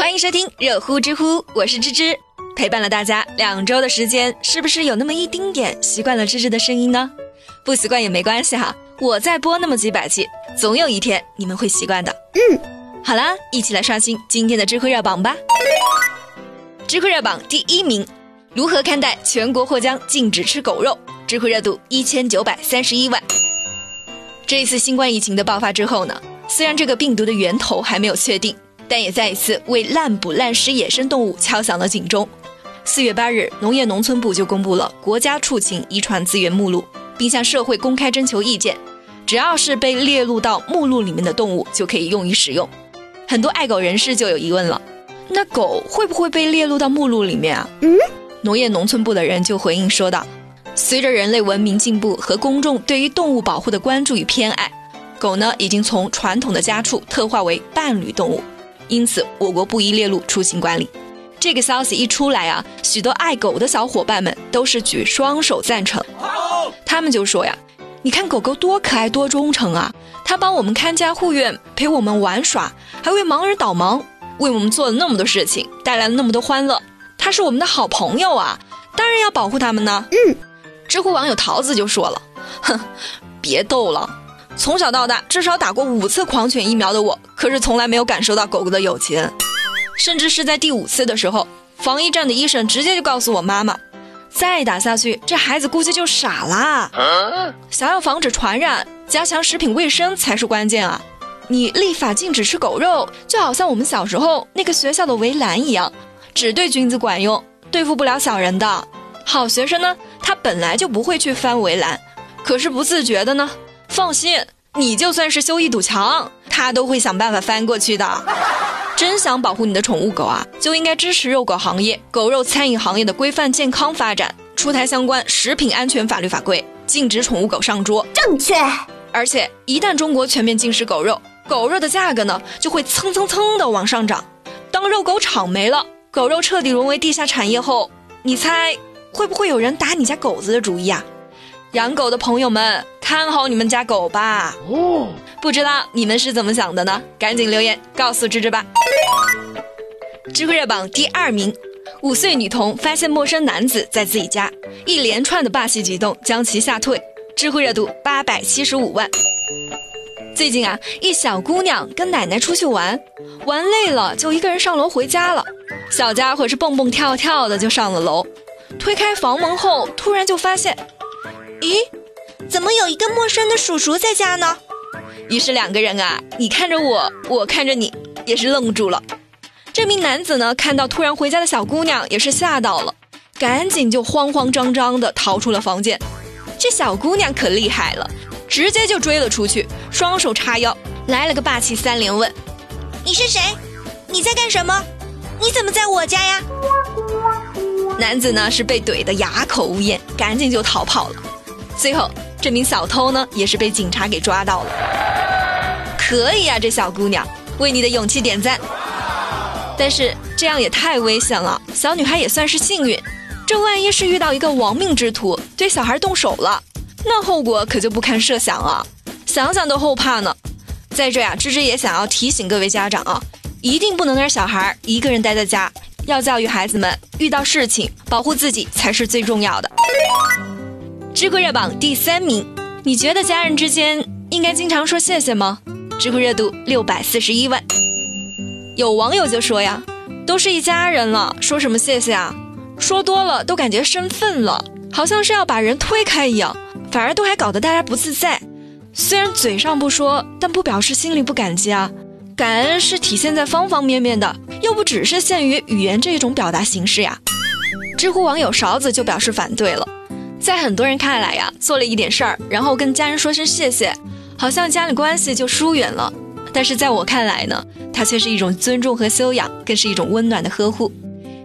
欢迎收听热乎知乎，我是芝芝，陪伴了大家两周的时间，是不是有那么一丁点习惯了芝芝的声音呢？不习惯也没关系哈，我再播那么几百期，总有一天你们会习惯的。嗯，好啦，一起来刷新今天的知乎热榜吧。知乎热榜第一名，如何看待全国或将禁止吃狗肉？知乎热度一千九百三十一万。这一次新冠疫情的爆发之后呢，虽然这个病毒的源头还没有确定。但也再一次为滥捕滥食野生动物敲响了警钟。四月八日，农业农村部就公布了国家畜禽遗传资源目录，并向社会公开征求意见。只要是被列入到目录里面的动物，就可以用于使用。很多爱狗人士就有疑问了：那狗会不会被列入到目录里面啊？嗯，农业农村部的人就回应说道：随着人类文明进步和公众对于动物保护的关注与偏爱，狗呢已经从传统的家畜特化为伴侣动物。因此，我国不宜列入出行管理。这个消息一出来啊，许多爱狗的小伙伴们都是举双手赞成。他们就说呀：“你看狗狗多可爱，多忠诚啊！它帮我们看家护院，陪我们玩耍，还为盲人导盲，为我们做了那么多事情，带来了那么多欢乐。它是我们的好朋友啊，当然要保护它们呢。”嗯，知乎网友桃子就说了：“哼，别逗了。”从小到大至少打过五次狂犬疫苗的我，可是从来没有感受到狗狗的友情，甚至是在第五次的时候，防疫站的医生直接就告诉我妈妈，再打下去这孩子估计就傻啦。想要防止传染，加强食品卫生才是关键啊！你立法禁止吃狗肉，就好像我们小时候那个学校的围栏一样，只对君子管用，对付不了小人的。好学生呢，他本来就不会去翻围栏，可是不自觉的呢。放心，你就算是修一堵墙，它都会想办法翻过去的。真想保护你的宠物狗啊，就应该支持肉狗行业、狗肉餐饮行业的规范健康发展，出台相关食品安全法律法规，禁止宠物狗上桌。正确。而且一旦中国全面禁食狗肉，狗肉的价格呢就会蹭蹭蹭的往上涨。当肉狗场没了，狗肉彻底沦为地下产业后，你猜会不会有人打你家狗子的主意啊？养狗的朋友们。看好你们家狗吧！哦，不知道你们是怎么想的呢？赶紧留言告诉芝芝吧。知乎热榜第二名，五岁女童发现陌生男子在自己家，一连串的霸气举动将其吓退。知乎热度八百七十五万。最近啊，一小姑娘跟奶奶出去玩，玩累了就一个人上楼回家了。小家伙是蹦蹦跳跳的就上了楼，推开房门后，突然就发现，咦？怎么有一个陌生的叔叔在家呢？于是两个人啊，你看着我，我看着你，也是愣住了。这名男子呢，看到突然回家的小姑娘，也是吓到了，赶紧就慌慌张张的逃出了房间。这小姑娘可厉害了，直接就追了出去，双手叉腰，来了个霸气三连问：“你是谁？你在干什么？你怎么在我家呀？”男子呢是被怼得哑口无言，赶紧就逃跑了。最后。这名小偷呢，也是被警察给抓到了。可以啊，这小姑娘，为你的勇气点赞。但是这样也太危险了，小女孩也算是幸运。这万一是遇到一个亡命之徒对小孩动手了，那后果可就不堪设想啊！想想都后怕呢。在这呀，芝芝也想要提醒各位家长啊，一定不能让小孩一个人待在家，要教育孩子们，遇到事情保护自己才是最重要的。知乎热榜第三名，你觉得家人之间应该经常说谢谢吗？知乎热度六百四十一万。有网友就说呀，都是一家人了，说什么谢谢啊？说多了都感觉生分了，好像是要把人推开一样，反而都还搞得大家不自在。虽然嘴上不说，但不表示心里不感激啊。感恩是体现在方方面面的，又不只是限于语言这一种表达形式呀。知乎网友勺子就表示反对了。在很多人看来呀，做了一点事儿，然后跟家人说声谢谢，好像家里关系就疏远了。但是在我看来呢，它却是一种尊重和修养，更是一种温暖的呵护。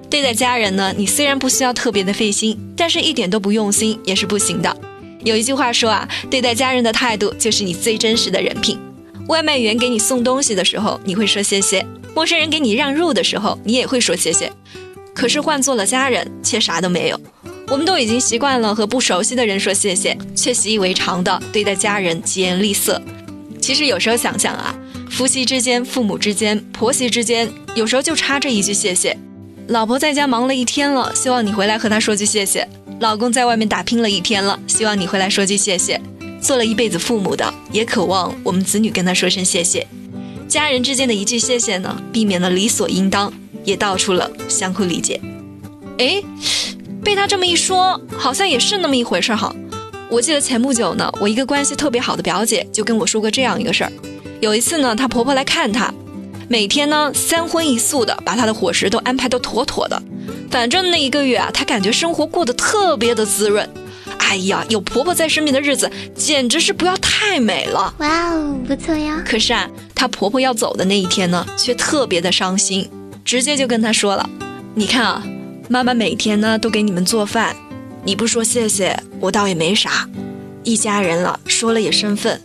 对待家人呢，你虽然不需要特别的费心，但是一点都不用心也是不行的。有一句话说啊，对待家人的态度就是你最真实的人品。外卖员给你送东西的时候，你会说谢谢；陌生人给你让路的时候，你也会说谢谢。可是换做了家人，却啥都没有。我们都已经习惯了和不熟悉的人说谢谢，却习以为常的对待家人疾言厉色。其实有时候想想啊，夫妻之间、父母之间、婆媳之间，有时候就差这一句谢谢。老婆在家忙了一天了，希望你回来和她说句谢谢；老公在外面打拼了一天了，希望你回来说句谢谢。做了一辈子父母的，也渴望我们子女跟他说声谢谢。家人之间的一句谢谢呢，避免了理所应当，也道出了相互理解。哎，被他这么一说，好像也是那么一回事哈。我记得前不久呢，我一个关系特别好的表姐就跟我说过这样一个事儿。有一次呢，她婆婆来看她，每天呢三荤一素的，把她的伙食都安排得妥妥的。反正那一个月啊，她感觉生活过得特别的滋润。哎呀，有婆婆在身边的日子简直是不要太美了。哇哦，不错呀。可是啊，她婆婆要走的那一天呢，却特别的伤心，直接就跟她说了：“你看啊，妈妈每天呢都给你们做饭，你不说谢谢，我倒也没啥。一家人了，说了也生分。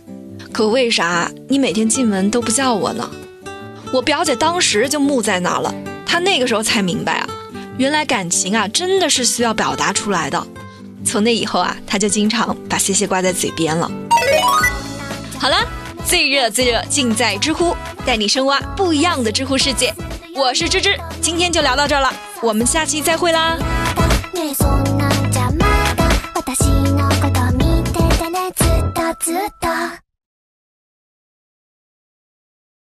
可为啥你每天进门都不叫我呢？”我表姐当时就木在那了，她那个时候才明白啊，原来感情啊真的是需要表达出来的。从那以后啊，他就经常把谢谢挂在嘴边了。好了，最热最热尽在知乎，带你深挖不一样的知乎世界。我是芝芝，今天就聊到这儿了，我们下期再会啦。